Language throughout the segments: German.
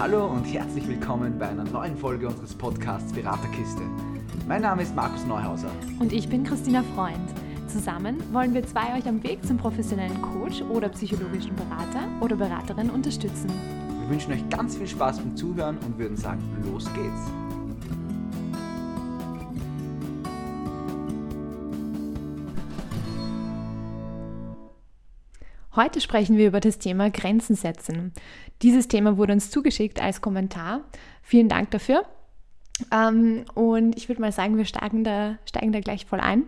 Hallo und herzlich willkommen bei einer neuen Folge unseres Podcasts Beraterkiste. Mein Name ist Markus Neuhauser. Und ich bin Christina Freund. Zusammen wollen wir zwei euch am Weg zum professionellen Coach oder psychologischen Berater oder Beraterin unterstützen. Wir wünschen euch ganz viel Spaß beim Zuhören und würden sagen, los geht's. Heute sprechen wir über das Thema Grenzen setzen. Dieses Thema wurde uns zugeschickt als Kommentar. Vielen Dank dafür. Ähm, und ich würde mal sagen, wir steigen da, steigen da gleich voll ein.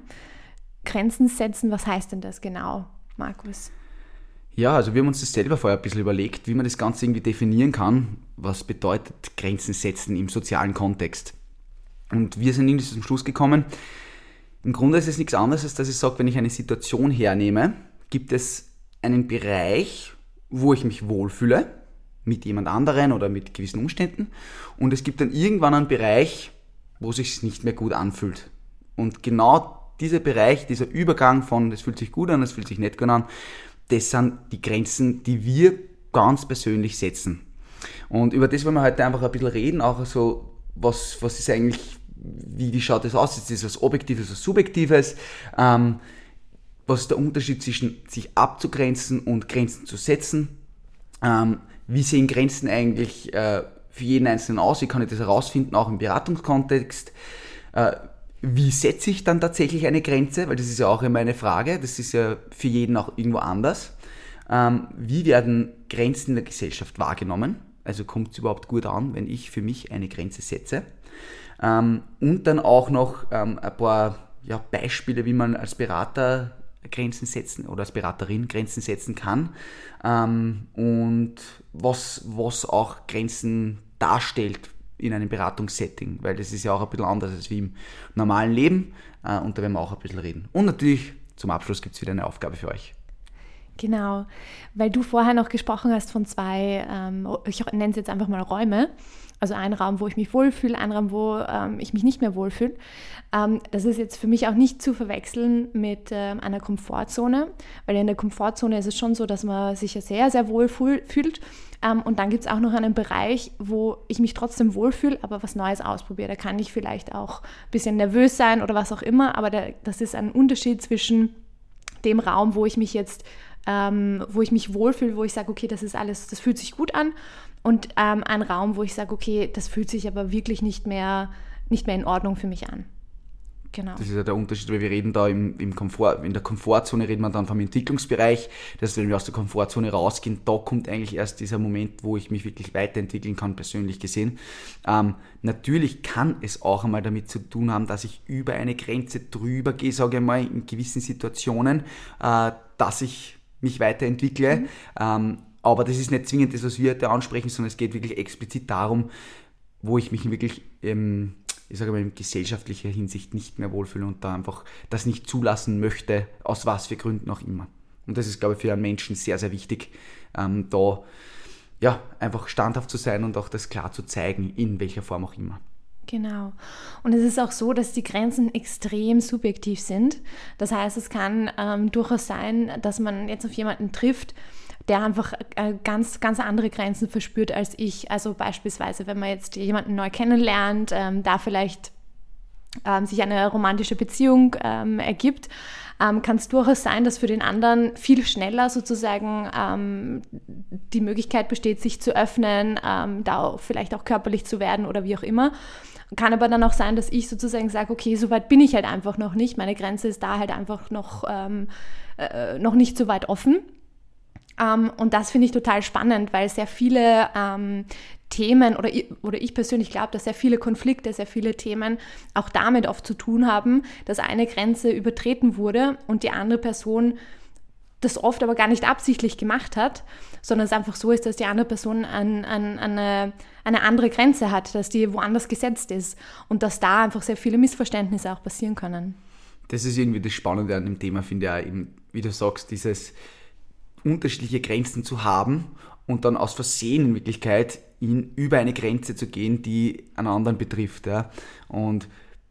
Grenzen setzen, was heißt denn das genau, Markus? Ja, also wir haben uns das selber vorher ein bisschen überlegt, wie man das Ganze irgendwie definieren kann. Was bedeutet Grenzen setzen im sozialen Kontext? Und wir sind irgendwie zum Schluss gekommen, im Grunde ist es nichts anderes, als dass ich sage, wenn ich eine Situation hernehme, gibt es einen Bereich, wo ich mich wohlfühle, mit jemand anderen oder mit gewissen Umständen. Und es gibt dann irgendwann einen Bereich, wo sich nicht mehr gut anfühlt. Und genau dieser Bereich, dieser Übergang von, es fühlt sich gut an, es fühlt sich nicht gut an, das sind die Grenzen, die wir ganz persönlich setzen. Und über das wollen wir heute einfach ein bisschen reden, auch so, was, was ist eigentlich, wie, wie schaut das aus? Ist das was Objektives, was Subjektives? Ähm, was ist der Unterschied zwischen sich abzugrenzen und Grenzen zu setzen? Ähm, wie sehen Grenzen eigentlich äh, für jeden Einzelnen aus? Wie kann ich das herausfinden, auch im Beratungskontext? Äh, wie setze ich dann tatsächlich eine Grenze? Weil das ist ja auch immer eine Frage. Das ist ja für jeden auch irgendwo anders. Ähm, wie werden Grenzen in der Gesellschaft wahrgenommen? Also kommt es überhaupt gut an, wenn ich für mich eine Grenze setze? Ähm, und dann auch noch ähm, ein paar ja, Beispiele, wie man als Berater Grenzen setzen oder als Beraterin Grenzen setzen kann ähm, und was, was auch Grenzen darstellt in einem Beratungssetting, weil das ist ja auch ein bisschen anders als wie im normalen Leben äh, und da werden wir auch ein bisschen reden. Und natürlich zum Abschluss gibt es wieder eine Aufgabe für euch. Genau, weil du vorher noch gesprochen hast von zwei, ähm, ich nenne es jetzt einfach mal Räume. Also ein Raum, wo ich mich wohlfühle, ein Raum, wo ähm, ich mich nicht mehr wohlfühle. Ähm, das ist jetzt für mich auch nicht zu verwechseln mit ähm, einer Komfortzone, weil in der Komfortzone ist es schon so, dass man sich ja sehr, sehr wohl fühlt. Ähm, und dann gibt es auch noch einen Bereich, wo ich mich trotzdem wohlfühle, aber was Neues ausprobiere. Da kann ich vielleicht auch ein bisschen nervös sein oder was auch immer, aber der, das ist ein Unterschied zwischen dem Raum, wo ich mich jetzt ähm, wo ich mich wohlfühle, wo ich sage, okay, das ist alles, das fühlt sich gut an und ähm, ein Raum, wo ich sage, okay, das fühlt sich aber wirklich nicht mehr, nicht mehr in Ordnung für mich an. Genau. Das ist ja der Unterschied, weil wir reden da im, im Komfort, in der Komfortzone reden wir dann vom Entwicklungsbereich. Das heißt, wenn wir aus der Komfortzone rausgehen, da kommt eigentlich erst dieser Moment, wo ich mich wirklich weiterentwickeln kann, persönlich gesehen. Ähm, natürlich kann es auch einmal damit zu tun haben, dass ich über eine Grenze drüber gehe, sage ich mal, in gewissen Situationen, äh, dass ich mich weiterentwickle. Mhm. Ähm, aber das ist nicht zwingend das, was wir heute ansprechen, sondern es geht wirklich explizit darum, wo ich mich wirklich, ähm, ich sage mal, in gesellschaftlicher Hinsicht nicht mehr wohlfühle und da einfach das nicht zulassen möchte, aus was für Gründen auch immer. Und das ist, glaube ich, für einen Menschen sehr, sehr wichtig, ähm, da ja, einfach standhaft zu sein und auch das klar zu zeigen, in welcher Form auch immer. Genau. Und es ist auch so, dass die Grenzen extrem subjektiv sind. Das heißt, es kann ähm, durchaus sein, dass man jetzt auf jemanden trifft, der einfach äh, ganz, ganz andere Grenzen verspürt als ich. Also beispielsweise, wenn man jetzt jemanden neu kennenlernt, ähm, da vielleicht ähm, sich eine romantische Beziehung ähm, ergibt, ähm, kann es durchaus sein, dass für den anderen viel schneller sozusagen ähm, die Möglichkeit besteht, sich zu öffnen, ähm, da auch vielleicht auch körperlich zu werden oder wie auch immer. Kann aber dann auch sein, dass ich sozusagen sage, okay, so weit bin ich halt einfach noch nicht. Meine Grenze ist da halt einfach noch, ähm, äh, noch nicht so weit offen. Ähm, und das finde ich total spannend, weil sehr viele ähm, Themen oder, oder ich persönlich glaube, dass sehr viele Konflikte, sehr viele Themen auch damit oft zu tun haben, dass eine Grenze übertreten wurde und die andere Person das oft aber gar nicht absichtlich gemacht hat, sondern es einfach so ist, dass die andere Person an, an eine, eine andere Grenze hat, dass die woanders gesetzt ist und dass da einfach sehr viele Missverständnisse auch passieren können. Das ist irgendwie das Spannende an dem Thema, finde ich, auch eben, wie du sagst, dieses unterschiedliche Grenzen zu haben und dann aus Versehen in Wirklichkeit in, über eine Grenze zu gehen, die einen anderen betrifft. Ja. Und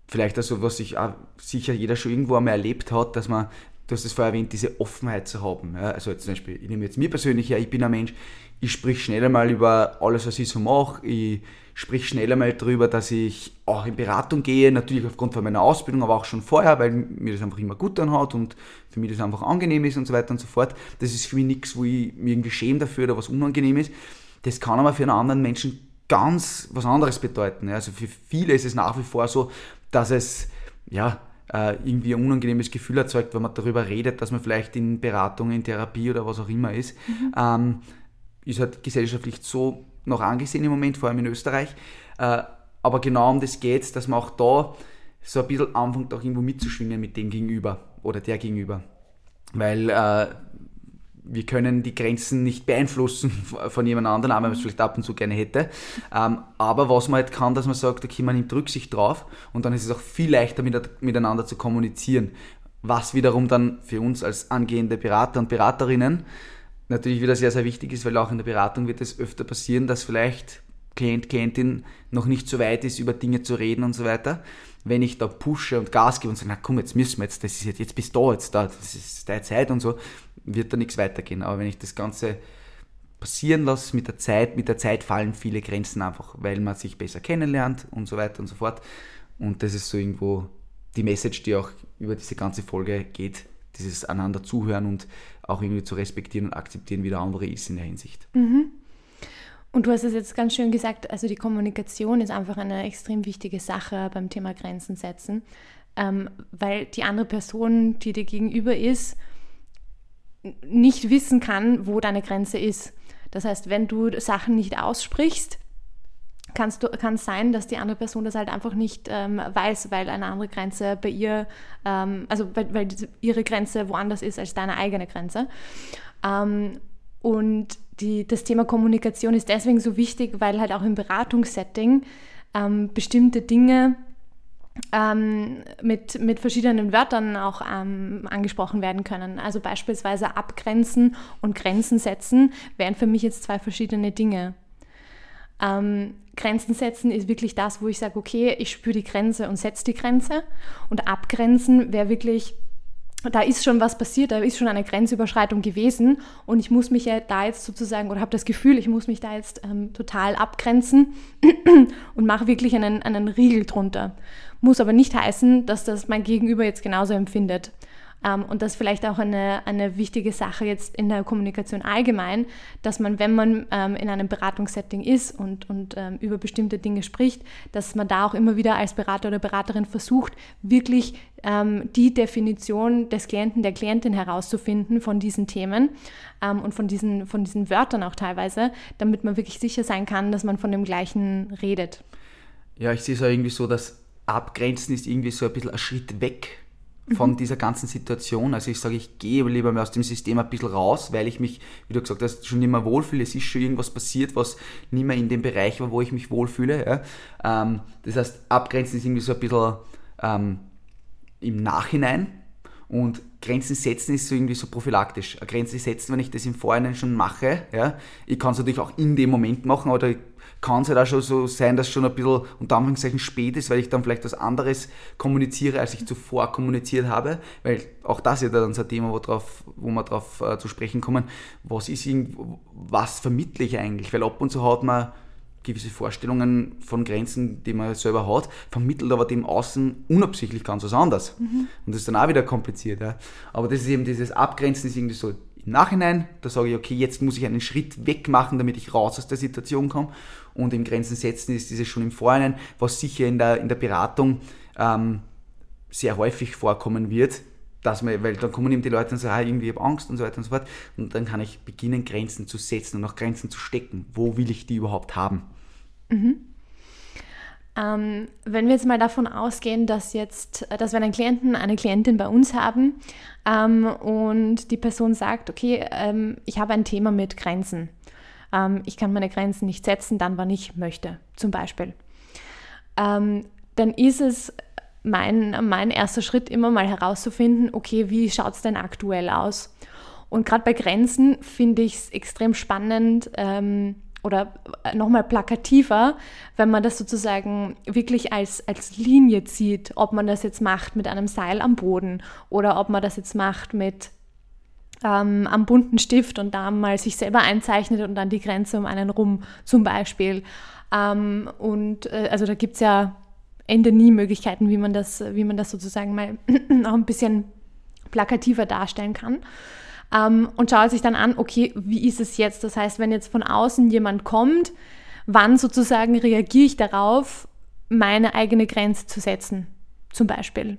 vielleicht also, was sich sicher jeder schon irgendwo einmal erlebt hat, dass man du hast es vorher erwähnt, diese Offenheit zu haben. Ja? Also zum Beispiel, ich nehme jetzt mir persönlich, ja, ich bin ein Mensch, ich sprich schneller mal über alles, was ich so mache. Ich sprich schneller mal darüber, dass ich auch in Beratung gehe, natürlich aufgrund von meiner Ausbildung, aber auch schon vorher, weil mir das einfach immer gut anhat und für mich das einfach angenehm ist und so weiter und so fort. Das ist für mich nichts, wo ich mir irgendwie schäme dafür oder was unangenehm ist. Das kann aber für einen anderen Menschen ganz was anderes bedeuten. Also für viele ist es nach wie vor so, dass es ja äh, irgendwie ein unangenehmes Gefühl erzeugt, wenn man darüber redet, dass man vielleicht in Beratung, in Therapie oder was auch immer ist. Mhm. Ähm, ist halt gesellschaftlich so noch angesehen im Moment, vor allem in Österreich. Äh, aber genau um das geht es, dass man auch da so ein bisschen anfängt, auch irgendwo mitzuschwingen mit dem Gegenüber oder der Gegenüber. Weil äh, wir können die Grenzen nicht beeinflussen von jemand anderem, auch wenn man es vielleicht ab und zu gerne hätte. Ähm, aber was man halt kann, dass man sagt, okay, man nimmt Rücksicht drauf und dann ist es auch viel leichter miteinander zu kommunizieren. Was wiederum dann für uns als angehende Berater und Beraterinnen natürlich wieder sehr, sehr wichtig ist, weil auch in der Beratung wird es öfter passieren, dass vielleicht Klient, Klientin noch nicht so weit ist, über Dinge zu reden und so weiter. Wenn ich da pushe und Gas gebe und sage, na komm, jetzt müssen wir jetzt, das ist jetzt, jetzt bist du jetzt da, das ist deine Zeit und so, wird da nichts weitergehen. Aber wenn ich das Ganze passieren lasse mit der Zeit, mit der Zeit fallen viele Grenzen einfach, weil man sich besser kennenlernt und so weiter und so fort. Und das ist so irgendwo die Message, die auch über diese ganze Folge geht, dieses einander zuhören und auch irgendwie zu respektieren und akzeptieren, wie der andere ist in der Hinsicht. Mhm. Und du hast es jetzt ganz schön gesagt, also die Kommunikation ist einfach eine extrem wichtige Sache beim Thema Grenzen setzen, ähm, weil die andere Person, die dir gegenüber ist, nicht wissen kann, wo deine Grenze ist. Das heißt, wenn du Sachen nicht aussprichst, kannst du, kann es sein, dass die andere Person das halt einfach nicht ähm, weiß, weil eine andere Grenze bei ihr, ähm, also weil, weil, ihre Grenze woanders ist als deine eigene Grenze. Ähm, und die, das Thema Kommunikation ist deswegen so wichtig, weil halt auch im Beratungssetting ähm, bestimmte Dinge ähm, mit, mit verschiedenen Wörtern auch ähm, angesprochen werden können. Also beispielsweise abgrenzen und Grenzen setzen wären für mich jetzt zwei verschiedene Dinge. Ähm, Grenzen setzen ist wirklich das, wo ich sage, okay, ich spüre die Grenze und setze die Grenze. Und abgrenzen wäre wirklich, da ist schon was passiert, da ist schon eine Grenzüberschreitung gewesen und ich muss mich ja da jetzt sozusagen, oder habe das Gefühl, ich muss mich da jetzt ähm, total abgrenzen und mache wirklich einen, einen Riegel drunter. Muss aber nicht heißen, dass das mein Gegenüber jetzt genauso empfindet. Ähm, und das ist vielleicht auch eine, eine wichtige Sache jetzt in der Kommunikation allgemein, dass man, wenn man ähm, in einem Beratungssetting ist und, und ähm, über bestimmte Dinge spricht, dass man da auch immer wieder als Berater oder Beraterin versucht, wirklich die Definition des Klienten, der Klientin herauszufinden von diesen Themen und von diesen, von diesen Wörtern auch teilweise, damit man wirklich sicher sein kann, dass man von dem Gleichen redet. Ja, ich sehe es auch irgendwie so, dass Abgrenzen ist irgendwie so ein bisschen ein Schritt weg von mhm. dieser ganzen Situation. Also ich sage, ich gehe lieber mal aus dem System ein bisschen raus, weil ich mich, wie du gesagt hast, schon nicht mehr wohlfühle. Es ist schon irgendwas passiert, was nicht mehr in dem Bereich war, wo ich mich wohlfühle. Ja. Ähm, das heißt, abgrenzen ist irgendwie so ein bisschen ähm, im Nachhinein und Grenzen setzen ist so irgendwie so prophylaktisch. Eine Grenze setzen, wenn ich das im Vorhinein schon mache, ja, ich kann es natürlich auch in dem Moment machen, oder kann es halt auch schon so sein, dass es schon ein bisschen unter Anführungszeichen spät ist, weil ich dann vielleicht was anderes kommuniziere, als ich zuvor kommuniziert habe. Weil auch das ist ja dann so ein Thema, wo, drauf, wo wir darauf äh, zu sprechen kommen. Was ist was vermittle ich eigentlich? Weil ab und zu hat man gewisse Vorstellungen von Grenzen, die man selber hat, vermittelt aber dem Außen unabsichtlich ganz was anderes. Mhm. Und das ist dann auch wieder kompliziert. Ja. Aber das ist eben dieses Abgrenzen, ist irgendwie so im Nachhinein, da sage ich, okay, jetzt muss ich einen Schritt weg machen, damit ich raus aus der Situation komme. Und im Grenzen setzen ist dieses schon im Vorhinein, was sicher in der, in der Beratung ähm, sehr häufig vorkommen wird, dass man, weil dann kommen eben die Leute und sagen, ah, irgendwie habe Angst und so weiter und so fort. Und dann kann ich beginnen, Grenzen zu setzen und auch Grenzen zu stecken. Wo will ich die überhaupt haben? Mhm. Ähm, wenn wir jetzt mal davon ausgehen, dass jetzt, dass wir einen Klienten, eine Klientin bei uns haben ähm, und die Person sagt, okay, ähm, ich habe ein Thema mit Grenzen. Ähm, ich kann meine Grenzen nicht setzen, dann wann ich möchte, zum Beispiel. Ähm, dann ist es mein, mein erster Schritt immer mal herauszufinden, okay, wie schaut es denn aktuell aus? Und gerade bei Grenzen finde ich es extrem spannend, ähm, oder nochmal plakativer, wenn man das sozusagen wirklich als, als Linie zieht, ob man das jetzt macht mit einem Seil am Boden oder ob man das jetzt macht mit ähm, am bunten Stift und da mal sich selber einzeichnet und dann die Grenze um einen rum zum Beispiel. Ähm, und äh, also da gibt es ja Ende nie Möglichkeiten, wie man das, wie man das sozusagen mal noch ein bisschen plakativer darstellen kann. Ähm, und schaut sich dann an, okay, wie ist es jetzt? Das heißt, wenn jetzt von außen jemand kommt, wann sozusagen reagiere ich darauf, meine eigene Grenze zu setzen, zum Beispiel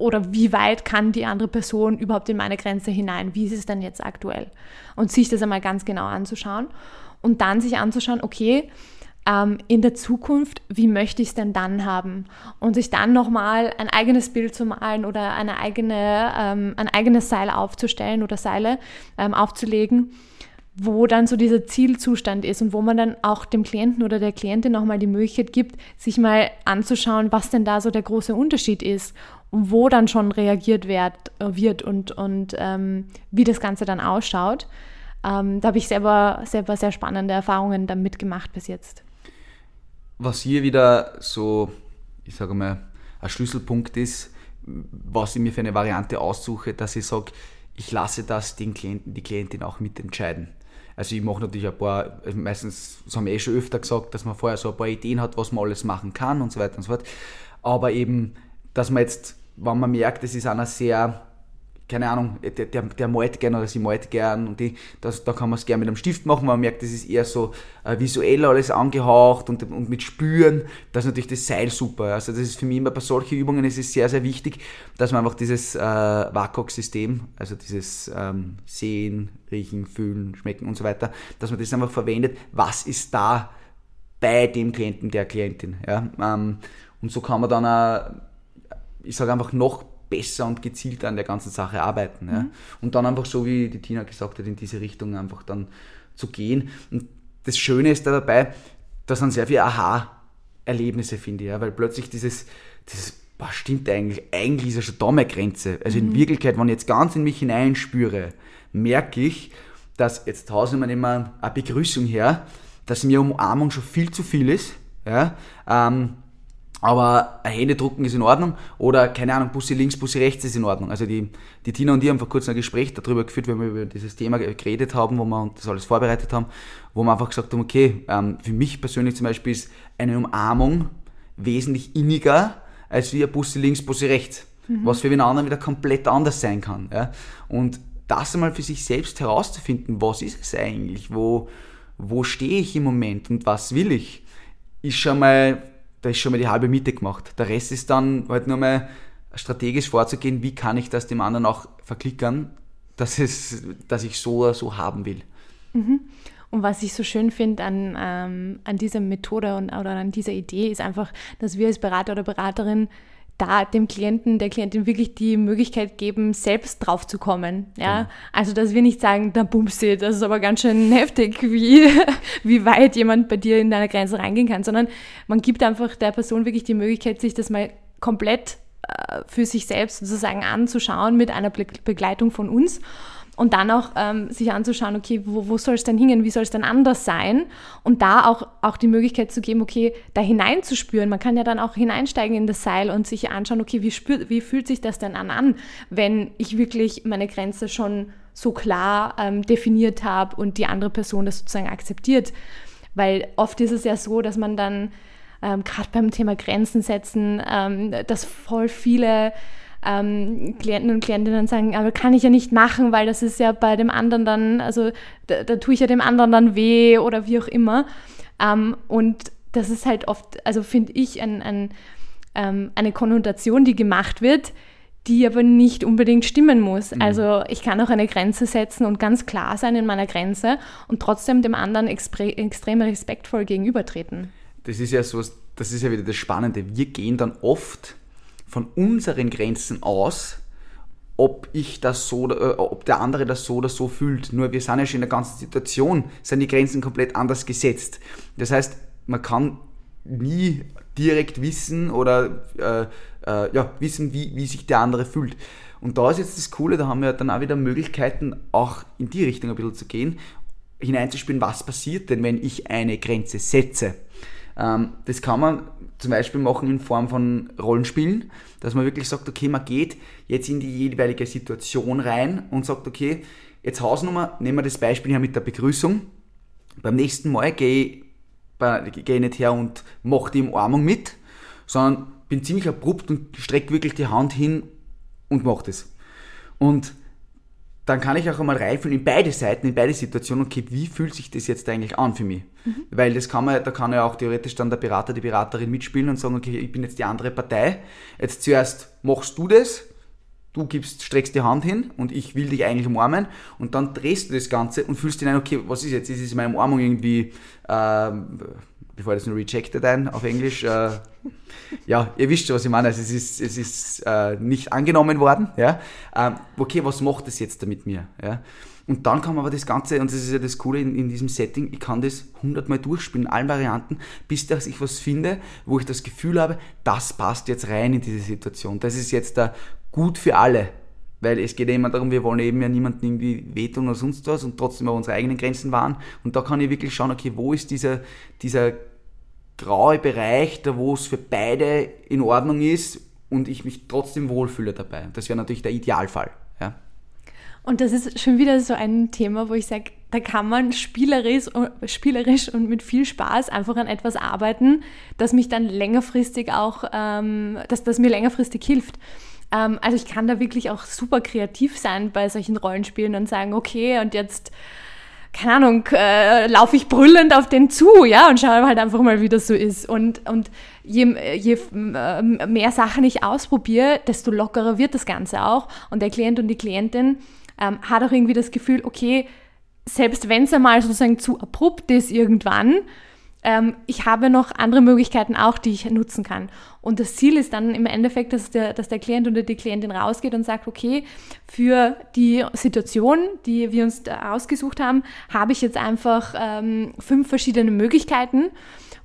oder wie weit kann die andere Person überhaupt in meine Grenze hinein? Wie ist es denn jetzt aktuell? Und sich das einmal ganz genau anzuschauen und dann sich anzuschauen, okay, ähm, in der Zukunft, wie möchte ich es denn dann haben? Und sich dann nochmal ein eigenes Bild zu malen oder eine eigene, ähm, ein eigenes Seil aufzustellen oder Seile ähm, aufzulegen, wo dann so dieser Zielzustand ist und wo man dann auch dem Klienten oder der Klientin nochmal die Möglichkeit gibt, sich mal anzuschauen, was denn da so der große Unterschied ist und wo dann schon reagiert wird, wird und, und ähm, wie das Ganze dann ausschaut. Ähm, da habe ich selber, selber sehr spannende Erfahrungen damit gemacht bis jetzt. Was hier wieder so, ich sage mal, ein Schlüsselpunkt ist, was ich mir für eine Variante aussuche, dass ich sage, ich lasse das den Klienten, die Klientin auch mitentscheiden. Also ich mache natürlich ein paar, meistens, das haben wir eh schon öfter gesagt, dass man vorher so ein paar Ideen hat, was man alles machen kann und so weiter und so fort. Aber eben, dass man jetzt wenn man merkt, es ist einer sehr, keine Ahnung, der, der, der malt gern oder sie malt gern und die, das, da kann man es gerne mit einem Stift machen, man merkt, das ist eher so äh, visuell alles angehaucht und, und mit Spüren, das ist natürlich das Seil super. Also das ist für mich immer bei solchen Übungen ist es sehr, sehr wichtig, dass man einfach dieses äh, WACOG-System, also dieses ähm, Sehen, Riechen, Fühlen, Schmecken und so weiter, dass man das einfach verwendet, was ist da bei dem Klienten, der Klientin. Ja? Ähm, und so kann man dann auch ich sage einfach, noch besser und gezielter an der ganzen Sache arbeiten. Ja? Mhm. Und dann einfach so, wie die Tina gesagt hat, in diese Richtung einfach dann zu gehen. Und das Schöne ist da dabei, dass dann sehr viele Aha-Erlebnisse finde ich, ja? weil plötzlich dieses, dieses was stimmt eigentlich, eigentlich ist ja schon da meine Grenze. Also mhm. in Wirklichkeit, wenn ich jetzt ganz in mich hineinspüre, merke ich, dass jetzt tausend wir immer eine Begrüßung her, dass mir Umarmung schon viel zu viel ist. Ja? Ähm, aber Hände drucken ist in Ordnung oder keine Ahnung, Bussi links, Bussi rechts ist in Ordnung. Also die, die Tina und ich haben vor kurzem ein Gespräch darüber geführt, wenn wir über dieses Thema geredet haben, wo wir das alles vorbereitet haben, wo wir einfach gesagt haben, okay, ähm, für mich persönlich zum Beispiel ist eine Umarmung wesentlich inniger als wie ein Bussi links, Bussi rechts. Mhm. Was für den anderen wieder komplett anders sein kann. Ja? Und das einmal für sich selbst herauszufinden, was ist es eigentlich, wo, wo stehe ich im Moment und was will ich, ist schon mal da ist schon mal die halbe Miete gemacht. Der Rest ist dann halt nur mal strategisch vorzugehen, wie kann ich das dem anderen auch verklickern, dass, es, dass ich so so haben will. Mhm. Und was ich so schön finde an, ähm, an dieser Methode und, oder an dieser Idee, ist einfach, dass wir als Berater oder Beraterin da dem Klienten, der Klientin wirklich die Möglichkeit geben, selbst drauf zu kommen. Ja? Genau. Also, dass wir nicht sagen, da bumsi, das ist aber ganz schön heftig, wie, wie weit jemand bei dir in deine Grenze reingehen kann, sondern man gibt einfach der Person wirklich die Möglichkeit, sich das mal komplett äh, für sich selbst sozusagen anzuschauen mit einer Begleitung von uns und dann auch ähm, sich anzuschauen, okay, wo, wo soll es denn hingehen, wie soll es denn anders sein und da auch, auch die Möglichkeit zu geben, okay, da hineinzuspüren. Man kann ja dann auch hineinsteigen in das Seil und sich anschauen, okay, wie, spürt, wie fühlt sich das denn an, an, wenn ich wirklich meine Grenze schon so klar ähm, definiert habe und die andere Person das sozusagen akzeptiert. Weil oft ist es ja so, dass man dann ähm, gerade beim Thema Grenzen setzen, ähm, dass voll viele ähm, Klienten und Klientinnen sagen, aber kann ich ja nicht machen, weil das ist ja bei dem anderen dann, also da, da tue ich ja dem anderen dann weh oder wie auch immer. Ähm, und das ist halt oft, also finde ich, ein, ein, ähm, eine Konnotation, die gemacht wird, die aber nicht unbedingt stimmen muss. Mhm. Also ich kann auch eine Grenze setzen und ganz klar sein in meiner Grenze und trotzdem dem anderen extrem respektvoll gegenübertreten. Das ist ja so, das ist ja wieder das Spannende. Wir gehen dann oft von unseren Grenzen aus, ob ich das so, äh, ob der andere das so oder so fühlt. Nur wir sind ja schon in der ganzen Situation, sind die Grenzen komplett anders gesetzt. Das heißt, man kann nie direkt wissen oder äh, äh, ja, wissen, wie, wie sich der andere fühlt. Und da ist jetzt das Coole, da haben wir dann auch wieder Möglichkeiten, auch in die Richtung ein bisschen zu gehen. hineinzuspielen, was passiert denn, wenn ich eine Grenze setze. Ähm, das kann man zum Beispiel machen in Form von Rollenspielen, dass man wirklich sagt, okay, man geht jetzt in die jeweilige Situation rein und sagt, okay, jetzt Hausnummer, nehmen wir das Beispiel hier mit der Begrüßung. Beim nächsten Mal gehe ich, nicht her und mache die Umarmung mit, sondern bin ziemlich abrupt und strecke wirklich die Hand hin und mache das. Und dann kann ich auch einmal reinfühlen in beide Seiten, in beide Situationen, okay, wie fühlt sich das jetzt eigentlich an für mich? Mhm. Weil das kann man, da kann ja auch theoretisch dann der Berater, die Beraterin mitspielen und sagen, okay, ich bin jetzt die andere Partei. Jetzt zuerst machst du das, du gibst, streckst die Hand hin und ich will dich eigentlich umarmen und dann drehst du das Ganze und fühlst dich ein, okay, was ist jetzt? Ist es meine Umarmung irgendwie, äh, bevor das nur rejected ein auf Englisch, äh, ja, ihr wisst schon, was ich meine. Also es ist, es ist äh, nicht angenommen worden. Ja? Ähm, okay, was macht das jetzt da mit mir? Ja? Und dann kann man aber das Ganze, und das ist ja das Coole in, in diesem Setting, ich kann das hundertmal durchspielen, in allen Varianten, bis dass ich was finde, wo ich das Gefühl habe, das passt jetzt rein in diese Situation. Das ist jetzt da gut für alle. Weil es geht ja immer darum, wir wollen eben ja niemanden irgendwie wehtun oder sonst was und trotzdem auch unsere eigenen Grenzen wahren. Und da kann ich wirklich schauen, okay, wo ist dieser, dieser graue Bereich, da wo es für beide in Ordnung ist und ich mich trotzdem wohlfühle dabei. Das wäre natürlich der Idealfall. Und das ist schon wieder so ein Thema, wo ich sage, da kann man spielerisch, spielerisch und mit viel Spaß einfach an etwas arbeiten, das mich dann längerfristig auch, ähm, dass das mir längerfristig hilft. Ähm, also ich kann da wirklich auch super kreativ sein bei solchen Rollenspielen und sagen, okay, und jetzt keine Ahnung, äh, laufe ich brüllend auf den zu, ja, und schaue halt einfach mal, wie das so ist. Und, und je, je äh, mehr Sachen ich ausprobiere, desto lockerer wird das Ganze auch. Und der Klient und die Klientin ähm, hat auch irgendwie das Gefühl, okay, selbst wenn es einmal sozusagen zu abrupt ist irgendwann, ähm, ich habe noch andere Möglichkeiten auch, die ich nutzen kann. Und das Ziel ist dann im Endeffekt, dass der, dass der Klient oder die Klientin rausgeht und sagt, okay, für die Situation, die wir uns ausgesucht haben, habe ich jetzt einfach ähm, fünf verschiedene Möglichkeiten.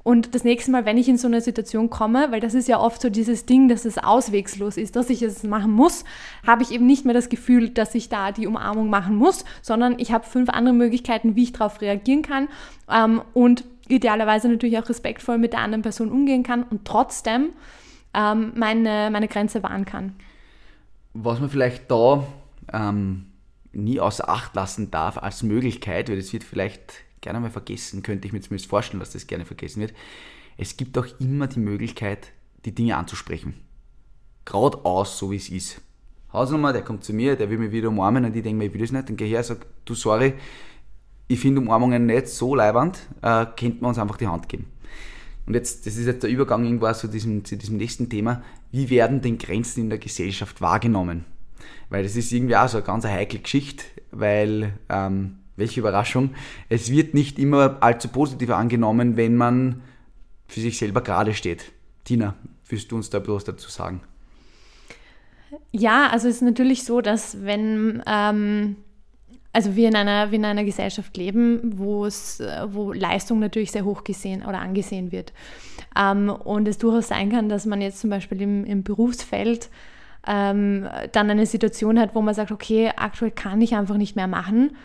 Und das nächste Mal, wenn ich in so eine Situation komme, weil das ist ja oft so dieses Ding, dass es auswegslos ist, dass ich es machen muss, habe ich eben nicht mehr das Gefühl, dass ich da die Umarmung machen muss, sondern ich habe fünf andere Möglichkeiten, wie ich darauf reagieren kann. Ähm, und idealerweise natürlich auch respektvoll mit der anderen Person umgehen kann und trotzdem ähm, meine, meine Grenze wahren kann. Was man vielleicht da ähm, nie außer Acht lassen darf als Möglichkeit, weil das wird vielleicht gerne mal vergessen, könnte ich mir zumindest vorstellen, dass das gerne vergessen wird. Es gibt auch immer die Möglichkeit, die Dinge anzusprechen. Geradeaus, so wie es ist. Hausnummer, der kommt zu mir, der will mich wieder umarmen und ich denke mir, ich will das nicht. Dann gehe ich her und sage, du sorry, ich finde Umarmungen nicht so leibernd, äh, könnte man uns einfach die Hand geben. Und jetzt, das ist jetzt der Übergang irgendwo zu diesem, zu diesem nächsten Thema. Wie werden denn Grenzen in der Gesellschaft wahrgenommen? Weil das ist irgendwie auch so eine ganz heikle Geschichte, weil, ähm, welche Überraschung, es wird nicht immer allzu positiv angenommen, wenn man für sich selber gerade steht. Tina, willst du uns da bloß dazu sagen? Ja, also es ist natürlich so, dass wenn ähm, also wir in einer, wir in einer Gesellschaft leben, wo es, wo Leistung natürlich sehr hoch gesehen oder angesehen wird. Ähm, und es durchaus sein kann, dass man jetzt zum Beispiel im, im Berufsfeld ähm, dann eine Situation hat, wo man sagt, okay, aktuell kann ich einfach nicht mehr machen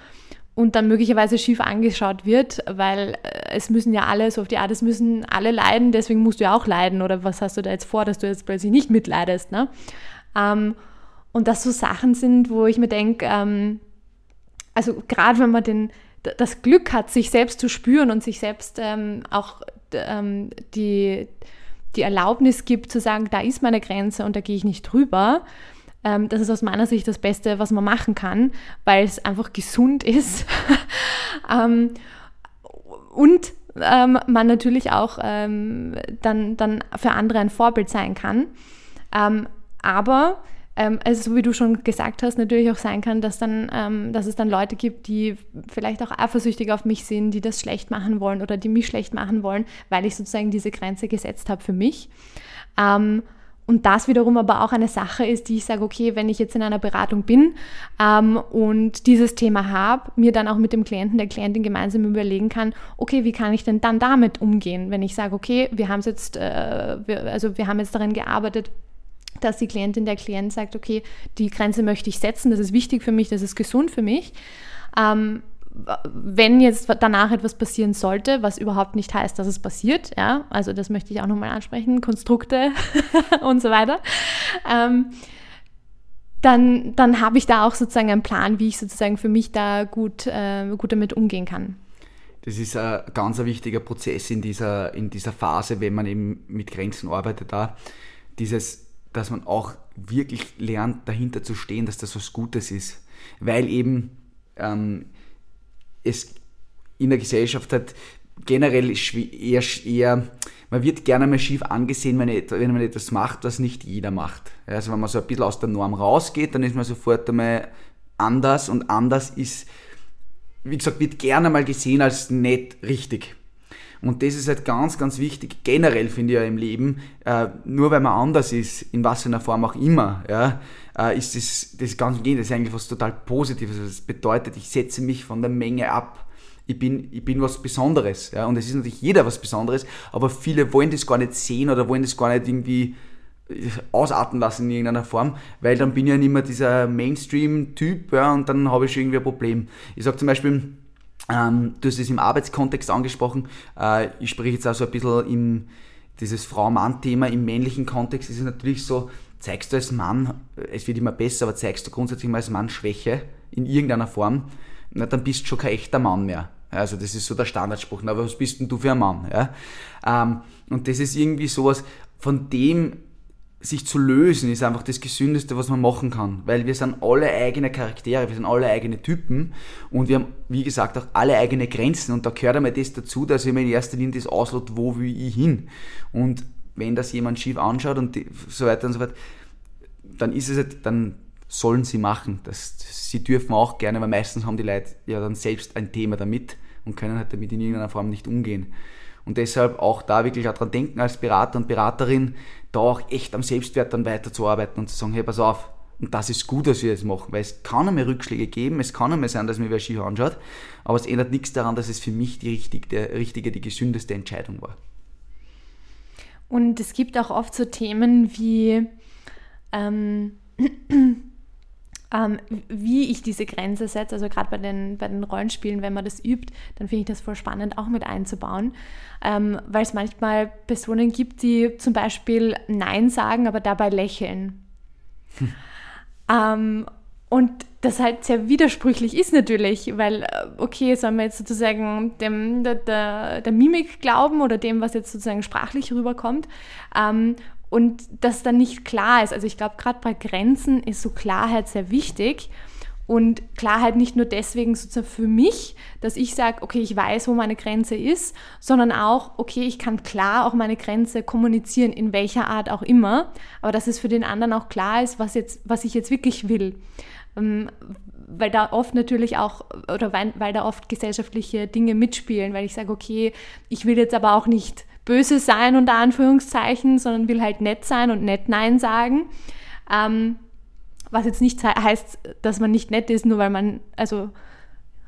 und dann möglicherweise schief angeschaut wird, weil äh, es müssen ja alle so auf die Art, es müssen alle leiden, deswegen musst du ja auch leiden oder was hast du da jetzt vor, dass du jetzt plötzlich nicht mitleidest. Ne? Ähm, und das so Sachen sind, wo ich mir denke, ähm, also gerade wenn man den, das Glück hat, sich selbst zu spüren und sich selbst ähm, auch ähm, die, die Erlaubnis gibt zu sagen, da ist meine Grenze und da gehe ich nicht drüber, ähm, das ist aus meiner Sicht das Beste, was man machen kann, weil es einfach gesund ist. Ähm, und ähm, man natürlich auch ähm, dann, dann für andere ein Vorbild sein kann. aber ähm, also so wie du schon gesagt hast, natürlich auch sein kann, dass, dann, ähm, dass es dann Leute gibt, die vielleicht auch eifersüchtig auf mich sind, die das schlecht machen wollen oder die mich schlecht machen wollen, weil ich sozusagen diese Grenze gesetzt habe für mich. Ähm, und das wiederum aber auch eine Sache ist, die ich sage, okay, wenn ich jetzt in einer Beratung bin ähm, und dieses Thema habe, mir dann auch mit dem Klienten, der Klientin gemeinsam überlegen kann, okay, wie kann ich denn dann damit umgehen, wenn ich sage, okay, wir haben jetzt, äh, wir, also wir haben jetzt darin gearbeitet, dass die Klientin, der Klient sagt, okay, die Grenze möchte ich setzen, das ist wichtig für mich, das ist gesund für mich. Ähm, wenn jetzt danach etwas passieren sollte, was überhaupt nicht heißt, dass es passiert, ja, also das möchte ich auch nochmal ansprechen, Konstrukte und so weiter, ähm, dann, dann habe ich da auch sozusagen einen Plan, wie ich sozusagen für mich da gut, äh, gut damit umgehen kann. Das ist ein ganz wichtiger Prozess in dieser, in dieser Phase, wenn man eben mit Grenzen arbeitet, da dieses, dass man auch wirklich lernt, dahinter zu stehen, dass das was Gutes ist. Weil eben ähm, es in der Gesellschaft hat generell eher, eher man wird gerne mal schief angesehen, wenn, wenn man etwas macht, was nicht jeder macht. Also wenn man so ein bisschen aus der Norm rausgeht, dann ist man sofort einmal anders und anders ist, wie gesagt, wird gerne mal gesehen als nicht richtig. Und das ist halt ganz, ganz wichtig, generell finde ich ja im Leben, äh, nur weil man anders ist, in was für einer Form auch immer, ja, äh, ist das, das ganz das ist eigentlich was total Positives. Also das bedeutet, ich setze mich von der Menge ab. Ich bin, ich bin was Besonderes. Ja? Und es ist natürlich jeder was Besonderes, aber viele wollen das gar nicht sehen oder wollen das gar nicht irgendwie äh, ausarten lassen in irgendeiner Form, weil dann bin ich ja nicht mehr dieser Mainstream-Typ ja, und dann habe ich schon irgendwie ein Problem. Ich sage zum Beispiel, ähm, du hast es im Arbeitskontext angesprochen. Äh, ich spreche jetzt also ein bisschen im dieses Frau-Mann-Thema im männlichen Kontext ist es natürlich so, zeigst du als Mann, es wird immer besser, aber zeigst du grundsätzlich mal als Mann Schwäche in irgendeiner Form, na, dann bist du schon kein echter Mann mehr. Also das ist so der Standardspruch. Na, aber was bist denn du für ein Mann? Ja? Ähm, und das ist irgendwie sowas, von dem sich zu lösen, ist einfach das Gesündeste, was man machen kann. Weil wir sind alle eigene Charaktere, wir sind alle eigene Typen und wir haben, wie gesagt, auch alle eigene Grenzen. Und da gehört einmal das dazu, dass ich mir in erster Linie das auslot, wo will ich hin. Und wenn das jemand schief anschaut und die, so weiter und so fort, dann ist es halt, dann sollen sie machen. Das, sie dürfen auch gerne, aber meistens haben die Leute ja dann selbst ein Thema damit und können halt damit in irgendeiner Form nicht umgehen. Und deshalb auch da wirklich auch dran denken als Berater und Beraterin, da auch echt am Selbstwert dann weiterzuarbeiten und zu sagen, hey, pass auf, und das ist gut, dass wir das machen, weil es kann einmal Rückschläge geben, es kann einmal sein, dass mir wer schief anschaut, aber es ändert nichts daran, dass es für mich die richtige, richtige die gesündeste Entscheidung war. Und es gibt auch oft so Themen wie, ähm, ähm, wie ich diese Grenze setze. Also gerade bei den, bei den Rollenspielen, wenn man das übt, dann finde ich das voll spannend, auch mit einzubauen. Ähm, weil es manchmal Personen gibt, die zum Beispiel Nein sagen, aber dabei lächeln. Hm. Ähm, und das halt sehr widersprüchlich ist natürlich, weil, äh, okay, sollen wir jetzt sozusagen dem, der, der, der Mimik glauben oder dem, was jetzt sozusagen sprachlich rüberkommt. Ähm, und das dann nicht klar ist. Also ich glaube, gerade bei Grenzen ist so Klarheit sehr wichtig. Und Klarheit nicht nur deswegen sozusagen für mich, dass ich sage, okay, ich weiß, wo meine Grenze ist, sondern auch, okay, ich kann klar auch meine Grenze kommunizieren, in welcher Art auch immer, aber dass es für den anderen auch klar ist, was, jetzt, was ich jetzt wirklich will. Ähm, weil da oft natürlich auch, oder weil, weil da oft gesellschaftliche Dinge mitspielen, weil ich sage, okay, ich will jetzt aber auch nicht böse sein, unter Anführungszeichen, sondern will halt nett sein und nett Nein sagen. Ähm, was jetzt nicht heißt, dass man nicht nett ist, nur weil man, also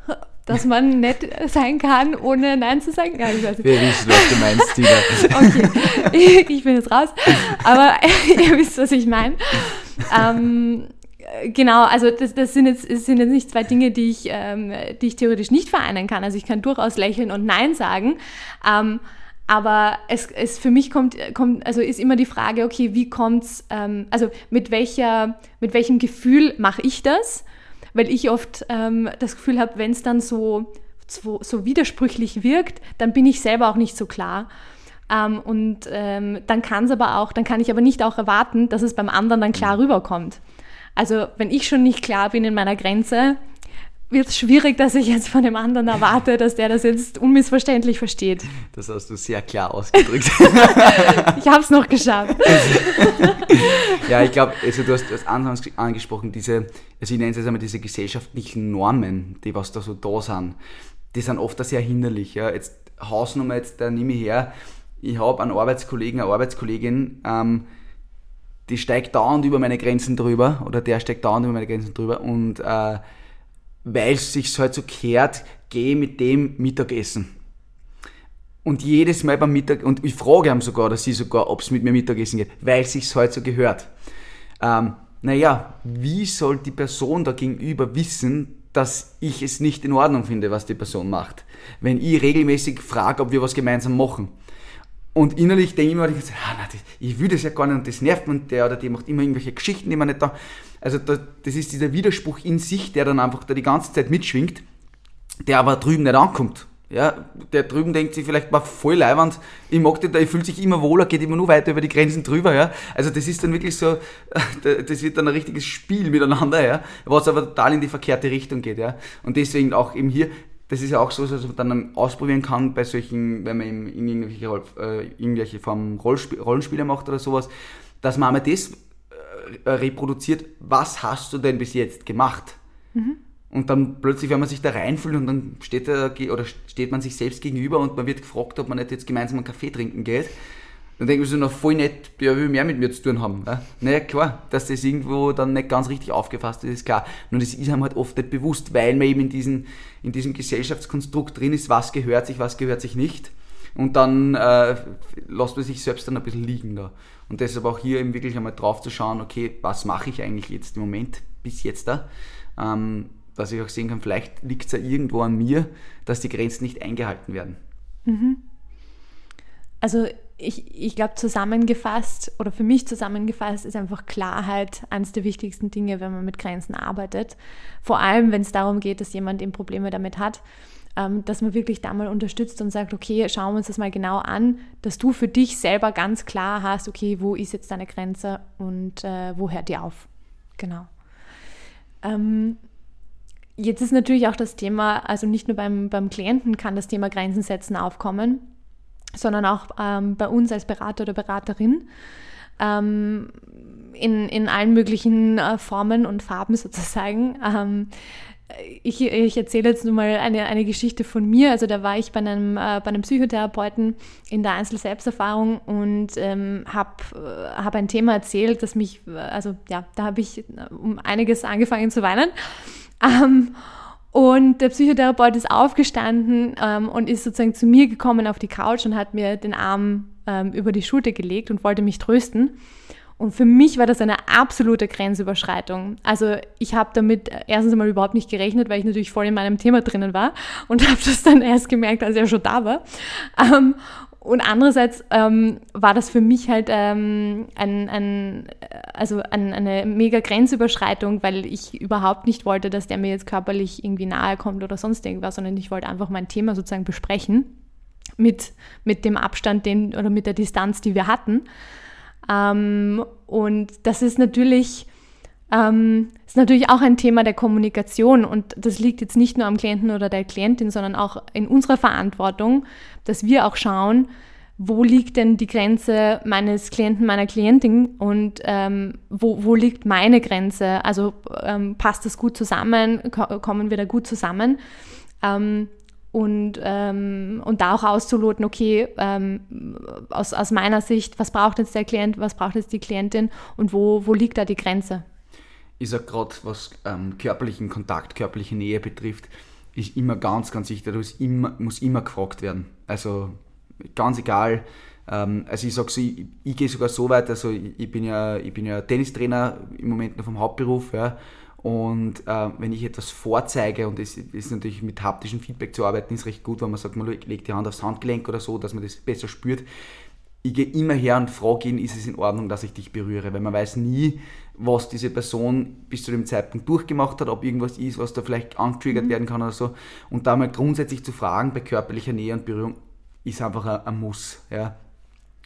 dass man nett sein kann, ohne Nein zu sagen. Ja, ich weiß nicht. Wir wissen, was du meinst, Tina. Okay, ich bin jetzt raus. Aber ihr wisst, was ich meine. Ähm, genau, also das, das, sind jetzt, das sind jetzt nicht zwei Dinge, die ich, ähm, die ich theoretisch nicht vereinen kann. Also ich kann durchaus lächeln und Nein sagen. Ähm, aber es, es für mich kommt, kommt, also ist immer die Frage, okay, wie kommt's, ähm, also mit welcher, mit welchem Gefühl mache ich das? Weil ich oft ähm, das Gefühl habe, wenn es dann so, so, so, widersprüchlich wirkt, dann bin ich selber auch nicht so klar. Ähm, und ähm, dann kann es aber auch, dann kann ich aber nicht auch erwarten, dass es beim anderen dann klar rüberkommt. Also wenn ich schon nicht klar bin in meiner Grenze, wird es schwierig, dass ich jetzt von dem anderen erwarte, dass der das jetzt unmissverständlich versteht. Das hast du sehr klar ausgedrückt. ich habe es noch geschafft. ja, ich glaube, also du hast das anfangs angesprochen, diese, also ich nenne es jetzt einmal diese gesellschaftlichen Normen, die was da so da sind, die sind oft sehr hinderlich. Ja. Jetzt Hausnummer, jetzt da nehme ich her, ich habe einen Arbeitskollegen, eine Arbeitskollegin, ähm, die steigt dauernd über meine Grenzen drüber oder der steigt dauernd über meine Grenzen drüber und äh, weil es sich halt so kehrt, gehe mit dem Mittagessen. Und jedes Mal beim Mittag, und ich frage ihm sogar, oder sie sogar, ob es mit mir Mittagessen geht, weil es sich halt so gehört. Ähm, naja, wie soll die Person da gegenüber wissen, dass ich es nicht in Ordnung finde, was die Person macht. Wenn ich regelmäßig frage, ob wir was gemeinsam machen. Und innerlich denke ich mir, ah, nein, ich will das ja gar nicht und das nervt und der oder die macht immer irgendwelche Geschichten, die man nicht da. Also das ist dieser Widerspruch in sich, der dann einfach da die ganze Zeit mitschwingt, der aber drüben nicht ankommt. Ja, der drüben denkt sich vielleicht mal voll leiwand, ich mag den da, ich fühle sich immer wohler, geht immer nur weiter über die Grenzen drüber, ja. Also das ist dann wirklich so, das wird dann ein richtiges Spiel miteinander, ja, was aber total in die verkehrte Richtung geht, ja. Und deswegen auch eben hier, das ist ja auch so, dass man dann ausprobieren kann bei solchen, wenn man in irgendwelche, äh, irgendwelche Form Rollspiel, Rollenspiele macht oder sowas, dass man einmal das reproduziert, was hast du denn bis jetzt gemacht? Mhm. Und dann plötzlich, wenn man sich da reinfühlt und dann steht, da, oder steht man sich selbst gegenüber und man wird gefragt, ob man nicht jetzt gemeinsam einen Kaffee trinken geht, dann denke ich so, noch voll nett, der will mehr mit mir zu tun haben. Ne? Naja, klar, dass das irgendwo dann nicht ganz richtig aufgefasst ist, ist klar. Nur das ist einem halt oft nicht bewusst, weil man eben in, diesen, in diesem Gesellschaftskonstrukt drin ist, was gehört sich, was gehört sich nicht. Und dann äh, lässt man sich selbst dann ein bisschen liegen da. Und deshalb auch hier eben wirklich einmal drauf zu schauen, okay, was mache ich eigentlich jetzt im Moment bis jetzt da? Ähm, dass ich auch sehen kann, vielleicht liegt es ja irgendwo an mir, dass die Grenzen nicht eingehalten werden. Mhm. Also ich, ich glaube zusammengefasst oder für mich zusammengefasst ist einfach Klarheit eines der wichtigsten Dinge, wenn man mit Grenzen arbeitet. Vor allem, wenn es darum geht, dass jemand eben Probleme damit hat, dass man wirklich da mal unterstützt und sagt, okay, schauen wir uns das mal genau an, dass du für dich selber ganz klar hast, okay, wo ist jetzt deine Grenze und äh, wo hört die auf. Genau. Ähm, Jetzt ist natürlich auch das Thema, also nicht nur beim, beim Klienten kann das Thema Grenzen setzen aufkommen, sondern auch ähm, bei uns als Berater oder Beraterin ähm, in, in allen möglichen äh, Formen und Farben sozusagen. Ähm, ich, ich erzähle jetzt nur mal eine, eine Geschichte von mir. Also da war ich bei einem, äh, bei einem Psychotherapeuten in der Einzelselbsterfahrung und ähm, habe äh, hab ein Thema erzählt, das mich, äh, also ja, da habe ich um einiges angefangen zu weinen. Ähm, und der Psychotherapeut ist aufgestanden ähm, und ist sozusagen zu mir gekommen auf die Couch und hat mir den Arm ähm, über die Schulter gelegt und wollte mich trösten. Und für mich war das eine absolute Grenzüberschreitung. Also ich habe damit erstens einmal überhaupt nicht gerechnet, weil ich natürlich voll in meinem Thema drinnen war und habe das dann erst gemerkt, als er schon da war. Ähm, und andererseits ähm, war das für mich halt ähm, ein, ein, also ein, eine mega Grenzüberschreitung, weil ich überhaupt nicht wollte, dass der mir jetzt körperlich irgendwie nahe kommt oder sonst irgendwas, sondern ich wollte einfach mein Thema sozusagen besprechen mit, mit dem Abstand den, oder mit der Distanz, die wir hatten. Ähm, und das ist natürlich ähm, ist natürlich auch ein Thema der Kommunikation und das liegt jetzt nicht nur am Klienten oder der Klientin, sondern auch in unserer Verantwortung, dass wir auch schauen, wo liegt denn die Grenze meines Klienten, meiner Klientin und ähm, wo, wo liegt meine Grenze? Also ähm, passt das gut zusammen? Kommen wir da gut zusammen? Ähm, und, ähm, und da auch auszuloten, okay, ähm, aus, aus meiner Sicht, was braucht jetzt der Klient, was braucht jetzt die Klientin und wo, wo liegt da die Grenze? ich sage gerade, was ähm, körperlichen Kontakt, körperliche Nähe betrifft, ist immer ganz, ganz wichtig. Das immer, muss immer gefragt werden. Also ganz egal. Ähm, also ich sage so, ich, ich gehe sogar so weit, also ich, ich, bin ja, ich bin ja Tennistrainer im Moment noch vom Hauptberuf, ja. Und äh, wenn ich etwas vorzeige, und es ist natürlich mit haptischem Feedback zu arbeiten, ist recht gut, wenn man sagt, man legt die Hand aufs Handgelenk oder so, dass man das besser spürt. Ich gehe immer her und frage ihn, ist es in Ordnung, dass ich dich berühre, weil man weiß nie, was diese Person bis zu dem Zeitpunkt durchgemacht hat, ob irgendwas ist, was da vielleicht angetriggert mhm. werden kann oder so. Und da mal grundsätzlich zu fragen bei körperlicher Nähe und Berührung ist einfach ein, ein Muss. Ja.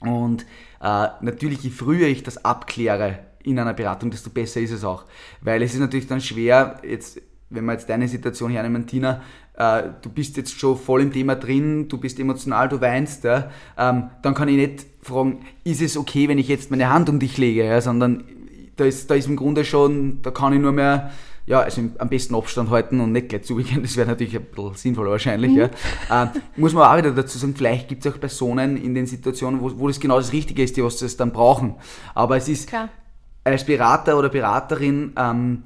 Und äh, natürlich, je früher ich das abkläre in einer Beratung, desto besser ist es auch. Weil es ist natürlich dann schwer, jetzt, wenn wir jetzt deine Situation hernehmen, Tina, äh, du bist jetzt schon voll im Thema drin, du bist emotional, du weinst, ja, ähm, dann kann ich nicht fragen, ist es okay, wenn ich jetzt meine Hand um dich lege, ja, sondern da ist, da ist im Grunde schon, da kann ich nur mehr, ja, also am besten Abstand halten und nicht gleich zugehen, das wäre natürlich ein bisschen sinnvoller wahrscheinlich, mhm. ja. Äh, muss man auch wieder dazu sagen, vielleicht gibt es auch Personen in den Situationen, wo, wo das genau das Richtige ist, die was das dann brauchen. Aber es ist, Klar. Als Berater oder Beraterin, ähm,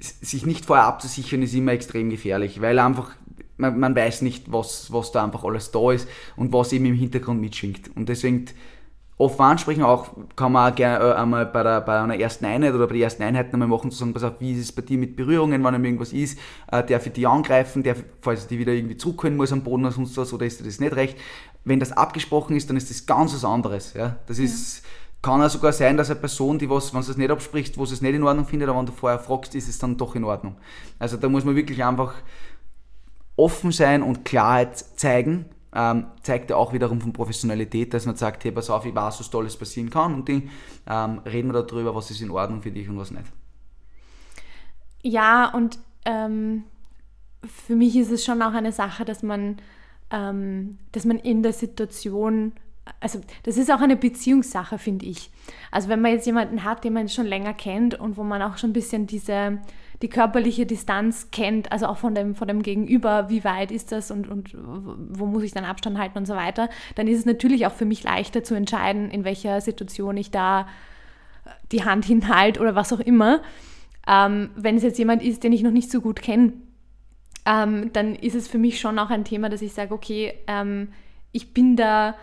sich nicht vorher abzusichern, ist immer extrem gefährlich, weil einfach man, man, weiß nicht, was, was da einfach alles da ist und was eben im Hintergrund mitschwingt. Und deswegen offen ansprechen, auch kann man auch gerne äh, einmal bei, der, bei einer ersten Einheit oder bei der ersten Einheit einmal machen, zu sagen, pass auf, wie ist es bei dir mit Berührungen, wenn irgendwas ist, äh, darf ich die angreifen, darf, falls ich die wieder irgendwie zurückholen muss am Boden oder sonst was, oder ist dir das nicht recht. Wenn das abgesprochen ist, dann ist das ganz was anderes. Ja? Das ist, ja. Kann auch sogar sein, dass eine Person, die was, wenn sie es nicht abspricht, wo sie es nicht in Ordnung findet, aber wenn du vorher fragst, ist es dann doch in Ordnung. Also da muss man wirklich einfach offen sein und Klarheit zeigen ähm, zeigt ja auch wiederum von Professionalität, dass man sagt, hey, pass auf, ich weiß, was Tolles passieren kann und die ähm, reden wir darüber, was ist in Ordnung für dich und was nicht. Ja, und ähm, für mich ist es schon auch eine Sache, dass man, ähm, dass man in der Situation also das ist auch eine Beziehungssache, finde ich. Also wenn man jetzt jemanden hat, den man schon länger kennt und wo man auch schon ein bisschen diese, die körperliche Distanz kennt, also auch von dem, von dem Gegenüber, wie weit ist das und, und wo muss ich dann Abstand halten und so weiter, dann ist es natürlich auch für mich leichter zu entscheiden, in welcher Situation ich da die Hand hinhalte oder was auch immer. Ähm, wenn es jetzt jemand ist, den ich noch nicht so gut kenne, ähm, dann ist es für mich schon auch ein Thema, dass ich sage, okay, ähm, ich bin da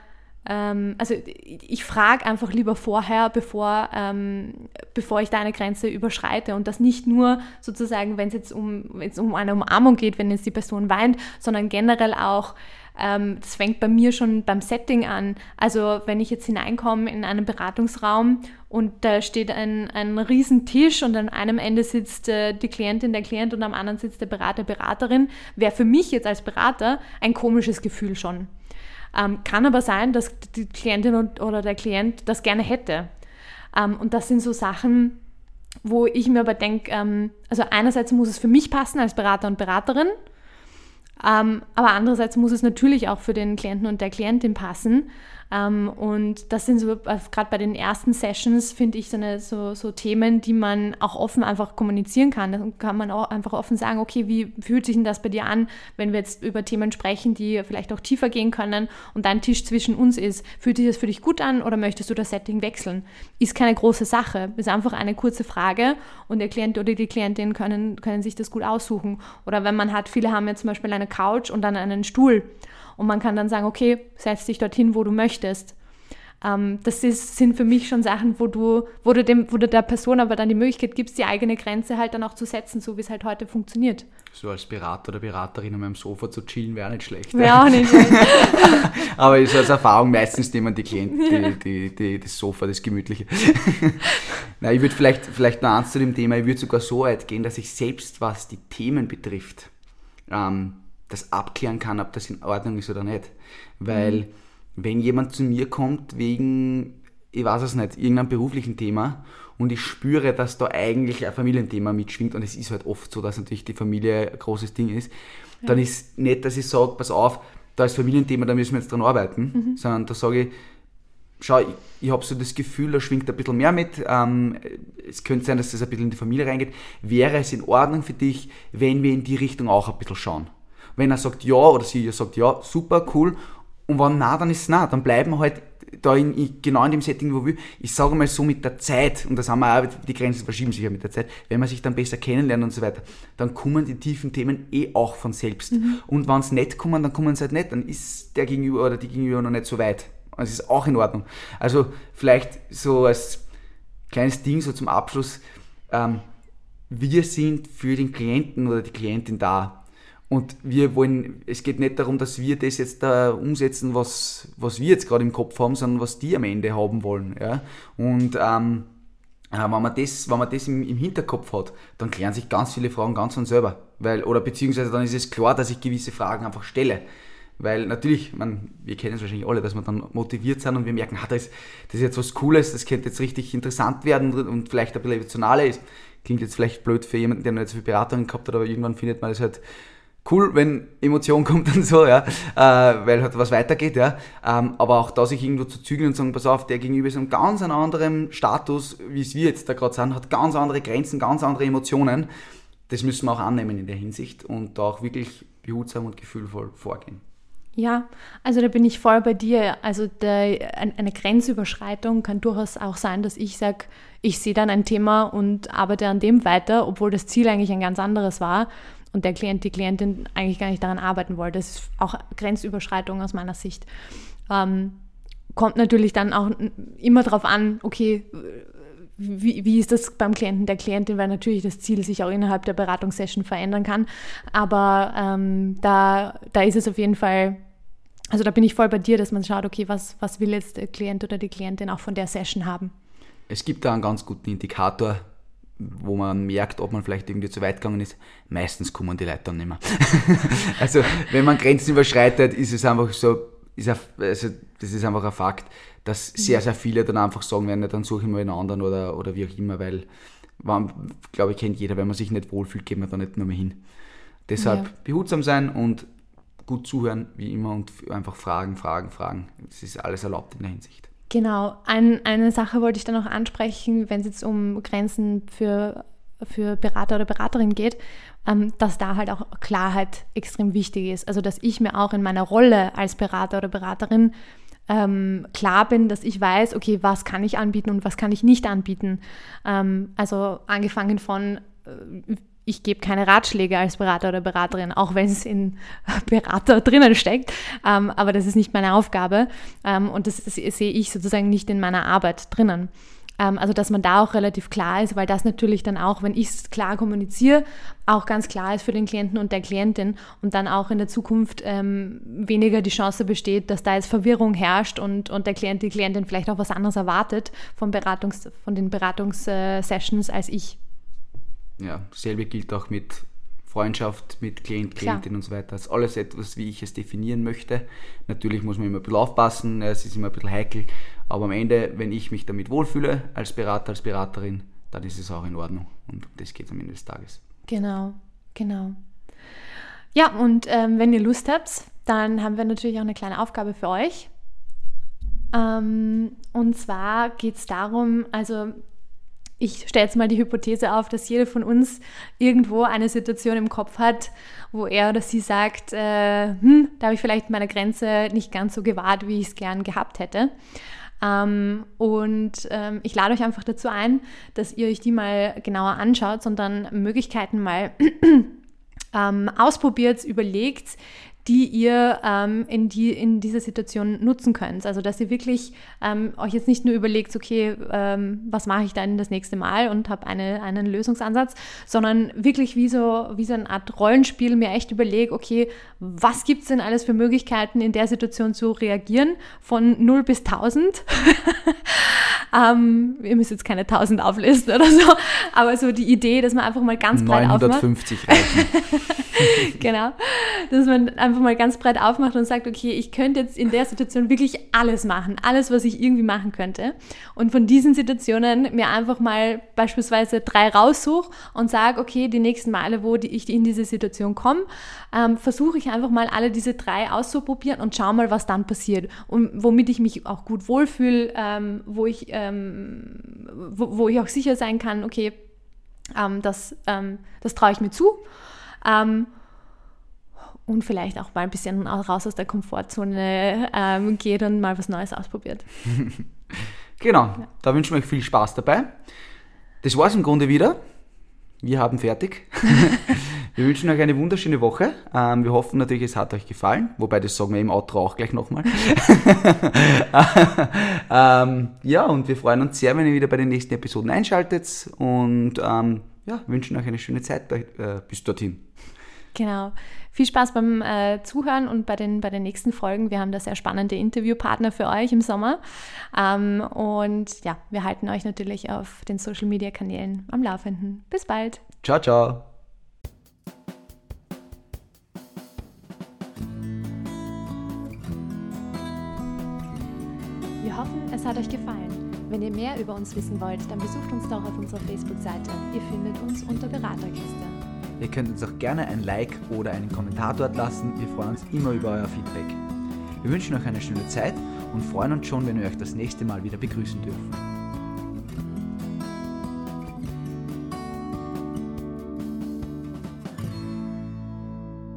ähm, also ich frage einfach lieber vorher, bevor, ähm, bevor ich da eine Grenze überschreite und das nicht nur sozusagen, wenn es jetzt um, jetzt um eine Umarmung geht, wenn jetzt die Person weint, sondern generell auch, ähm, das fängt bei mir schon beim Setting an. Also wenn ich jetzt hineinkomme in einen Beratungsraum und da steht ein, ein Riesentisch und an einem Ende sitzt äh, die Klientin, der Klient und am anderen sitzt der Berater, Beraterin, wäre für mich jetzt als Berater ein komisches Gefühl schon. Ähm, kann aber sein, dass die Klientin oder der Klient das gerne hätte. Ähm, und das sind so Sachen, wo ich mir aber denke, ähm, also einerseits muss es für mich passen als Berater und Beraterin, ähm, aber andererseits muss es natürlich auch für den Klienten und der Klientin passen. Ähm, und das sind so, äh, gerade bei den ersten Sessions, finde ich, so, eine, so, so, Themen, die man auch offen einfach kommunizieren kann. Da kann man auch einfach offen sagen, okay, wie fühlt sich denn das bei dir an, wenn wir jetzt über Themen sprechen, die vielleicht auch tiefer gehen können und dein Tisch zwischen uns ist. Fühlt sich das für dich gut an oder möchtest du das Setting wechseln? Ist keine große Sache, ist einfach eine kurze Frage und der Klient oder die Klientin können, können sich das gut aussuchen. Oder wenn man hat, viele haben ja zum Beispiel eine Couch und dann einen Stuhl und man kann dann sagen, okay, setz dich dorthin, wo du möchtest. Ähm, das ist, sind für mich schon Sachen, wo du, wo, du dem, wo du der Person aber dann die Möglichkeit gibst, die eigene Grenze halt dann auch zu setzen, so wie es halt heute funktioniert. So als Berater oder Beraterin an meinem Sofa zu chillen, wäre nicht schlecht. Wäre auch nicht aber ist als Erfahrung, meistens nehmen die Klienten die, die, die, das Sofa, das Gemütliche. Na, ich würde vielleicht, vielleicht noch eins zu dem Thema, ich würde sogar so weit gehen, dass ich selbst, was die Themen betrifft, ähm, das abklären kann, ob das in Ordnung ist oder nicht. Weil mhm. Wenn jemand zu mir kommt wegen, ich weiß es nicht, irgendeinem beruflichen Thema und ich spüre, dass da eigentlich ein Familienthema mitschwingt und es ist halt oft so, dass natürlich die Familie ein großes Ding ist, ja. dann ist nicht, dass ich sage, pass auf, da ist Familienthema, da müssen wir jetzt dran arbeiten, mhm. sondern da sage ich, schau, ich, ich habe so das Gefühl, da schwingt ein bisschen mehr mit. Ähm, es könnte sein, dass das ein bisschen in die Familie reingeht. Wäre es in Ordnung für dich, wenn wir in die Richtung auch ein bisschen schauen? Wenn er sagt ja oder sie sagt ja, super, cool. Und wenn nein, dann ist es nein. Dann bleiben wir halt da in, genau in dem Setting, wo wir, ich sage mal so mit der Zeit, und das haben wir auch, die Grenzen verschieben sich ja mit der Zeit, wenn man sich dann besser kennenlernt und so weiter, dann kommen die tiefen Themen eh auch von selbst. Mhm. Und wenn es nicht kommen, dann kommen sie halt nicht, dann ist der Gegenüber oder die Gegenüber noch nicht so weit. Das ist auch in Ordnung. Also vielleicht so als kleines Ding so zum Abschluss, ähm, wir sind für den Klienten oder die Klientin da. Und wir wollen, es geht nicht darum, dass wir das jetzt da umsetzen, was, was wir jetzt gerade im Kopf haben, sondern was die am Ende haben wollen. Ja? Und ähm, äh, wenn man das, wenn man das im, im, Hinterkopf hat, dann klären sich ganz viele Fragen ganz von selber. Weil, oder beziehungsweise dann ist es klar, dass ich gewisse Fragen einfach stelle. Weil natürlich, man, wir kennen es wahrscheinlich alle, dass wir dann motiviert sind und wir merken, ah, das, das ist jetzt was Cooles, das könnte jetzt richtig interessant werden und vielleicht ein bisschen emotionaler ist. Klingt jetzt vielleicht blöd für jemanden, der noch nicht so viel Beratung gehabt hat, aber irgendwann findet man das halt cool, wenn Emotion kommt und so, ja, äh, weil halt was weitergeht, ja. Ähm, aber auch da sich irgendwo zu zügeln und sagen, pass auf, der Gegenüber ist in einem ganz anderen Status, wie es wir jetzt da gerade sind, hat ganz andere Grenzen, ganz andere Emotionen. Das müssen wir auch annehmen in der Hinsicht und da auch wirklich behutsam und gefühlvoll vorgehen. Ja, also da bin ich voll bei dir. Also der, eine Grenzüberschreitung kann durchaus auch sein, dass ich sage, ich sehe dann ein Thema und arbeite an dem weiter, obwohl das Ziel eigentlich ein ganz anderes war und der Klient, die Klientin eigentlich gar nicht daran arbeiten wollte. Das ist auch Grenzüberschreitung aus meiner Sicht. Ähm, kommt natürlich dann auch immer darauf an, okay, wie, wie ist das beim Klienten, der Klientin, weil natürlich das Ziel sich auch innerhalb der Beratungssession verändern kann. Aber ähm, da, da ist es auf jeden Fall, also da bin ich voll bei dir, dass man schaut, okay, was, was will jetzt der Klient oder die Klientin auch von der Session haben. Es gibt da einen ganz guten Indikator, wo man merkt, ob man vielleicht irgendwie zu weit gegangen ist. Meistens kommen die Leute dann nicht mehr. also wenn man Grenzen überschreitet, ist es einfach so, ist ein, also das ist einfach ein Fakt, dass sehr, sehr viele dann einfach sagen werden, dann suche ich mal einen anderen oder, oder wie auch immer, weil, glaube ich, kennt jeder, wenn man sich nicht wohlfühlt, geht man da nicht nur mehr hin. Deshalb ja. behutsam sein und gut zuhören, wie immer, und einfach fragen, fragen, fragen. Es ist alles erlaubt in der Hinsicht. Genau. Ein, eine Sache wollte ich dann noch ansprechen, wenn es jetzt um Grenzen für, für Berater oder Beraterin geht, ähm, dass da halt auch Klarheit extrem wichtig ist. Also, dass ich mir auch in meiner Rolle als Berater oder Beraterin ähm, klar bin, dass ich weiß, okay, was kann ich anbieten und was kann ich nicht anbieten. Ähm, also angefangen von, äh, ich gebe keine Ratschläge als Berater oder Beraterin, auch wenn es in Berater drinnen steckt, ähm, aber das ist nicht meine Aufgabe ähm, und das, das sehe ich sozusagen nicht in meiner Arbeit drinnen. Ähm, also dass man da auch relativ klar ist, weil das natürlich dann auch, wenn ich es klar kommuniziere, auch ganz klar ist für den Klienten und der Klientin und dann auch in der Zukunft ähm, weniger die Chance besteht, dass da jetzt Verwirrung herrscht und, und der Klient, die Klientin vielleicht auch was anderes erwartet von, Beratungs-, von den Beratungssessions als ich. Ja, selbe gilt auch mit Freundschaft mit Klient, Klientin Klar. und so weiter. Das ist alles etwas, wie ich es definieren möchte. Natürlich muss man immer ein bisschen aufpassen, es ist immer ein bisschen heikel, aber am Ende, wenn ich mich damit wohlfühle, als Berater, als Beraterin, dann ist es auch in Ordnung. Und das geht am Ende des Tages. Genau, genau. Ja, und ähm, wenn ihr Lust habt, dann haben wir natürlich auch eine kleine Aufgabe für euch. Ähm, und zwar geht es darum, also ich stelle jetzt mal die Hypothese auf, dass jeder von uns irgendwo eine Situation im Kopf hat, wo er oder sie sagt, äh, hm, da habe ich vielleicht meine Grenze nicht ganz so gewahrt, wie ich es gern gehabt hätte. Ähm, und ähm, ich lade euch einfach dazu ein, dass ihr euch die mal genauer anschaut, sondern Möglichkeiten mal ähm, ausprobiert, überlegt, die ihr ähm, in, die, in dieser Situation nutzen könnt. Also dass ihr wirklich ähm, euch jetzt nicht nur überlegt, okay, ähm, was mache ich dann das nächste Mal und habe eine, einen Lösungsansatz, sondern wirklich wie so, wie so eine Art Rollenspiel mir echt überlege, okay, was gibt es denn alles für Möglichkeiten in der Situation zu reagieren, von 0 bis 1000. ähm, ihr müsst jetzt keine 1000 auflisten oder so, aber so die Idee, dass man einfach mal ganz breit 950 aufmacht. 950 genau, dass man einfach einfach mal ganz breit aufmacht und sagt, okay, ich könnte jetzt in der Situation wirklich alles machen, alles, was ich irgendwie machen könnte. Und von diesen Situationen mir einfach mal beispielsweise drei raussuche und sage, okay, die nächsten Male, wo ich in diese Situation komme, ähm, versuche ich einfach mal alle diese drei auszuprobieren und schau mal, was dann passiert. Und womit ich mich auch gut wohlfühle, ähm, wo, ich, ähm, wo, wo, ich auch sicher sein kann, okay, ähm, das, ähm, das traue ich mir zu. Ähm, und vielleicht auch mal ein bisschen raus aus der Komfortzone ähm, geht und mal was Neues ausprobiert. genau, ja. da wünschen wir euch viel Spaß dabei. Das war es im Grunde wieder. Wir haben fertig. wir wünschen euch eine wunderschöne Woche. Ähm, wir hoffen natürlich, es hat euch gefallen. Wobei, das sagen wir im Outro auch gleich nochmal. ähm, ja, und wir freuen uns sehr, wenn ihr wieder bei den nächsten Episoden einschaltet. Und ähm, ja, wünschen euch eine schöne Zeit äh, bis dorthin. Genau. Viel Spaß beim äh, Zuhören und bei den, bei den nächsten Folgen. Wir haben da sehr spannende Interviewpartner für euch im Sommer. Ähm, und ja, wir halten euch natürlich auf den Social Media Kanälen am Laufenden. Bis bald. Ciao, ciao. Wir hoffen, es hat euch gefallen. Wenn ihr mehr über uns wissen wollt, dann besucht uns doch auf unserer Facebook-Seite. Ihr findet uns unter Beraterkiste. Ihr könnt uns auch gerne ein Like oder einen Kommentar dort lassen. Wir freuen uns immer über euer Feedback. Wir wünschen euch eine schöne Zeit und freuen uns schon, wenn wir euch das nächste Mal wieder begrüßen dürfen.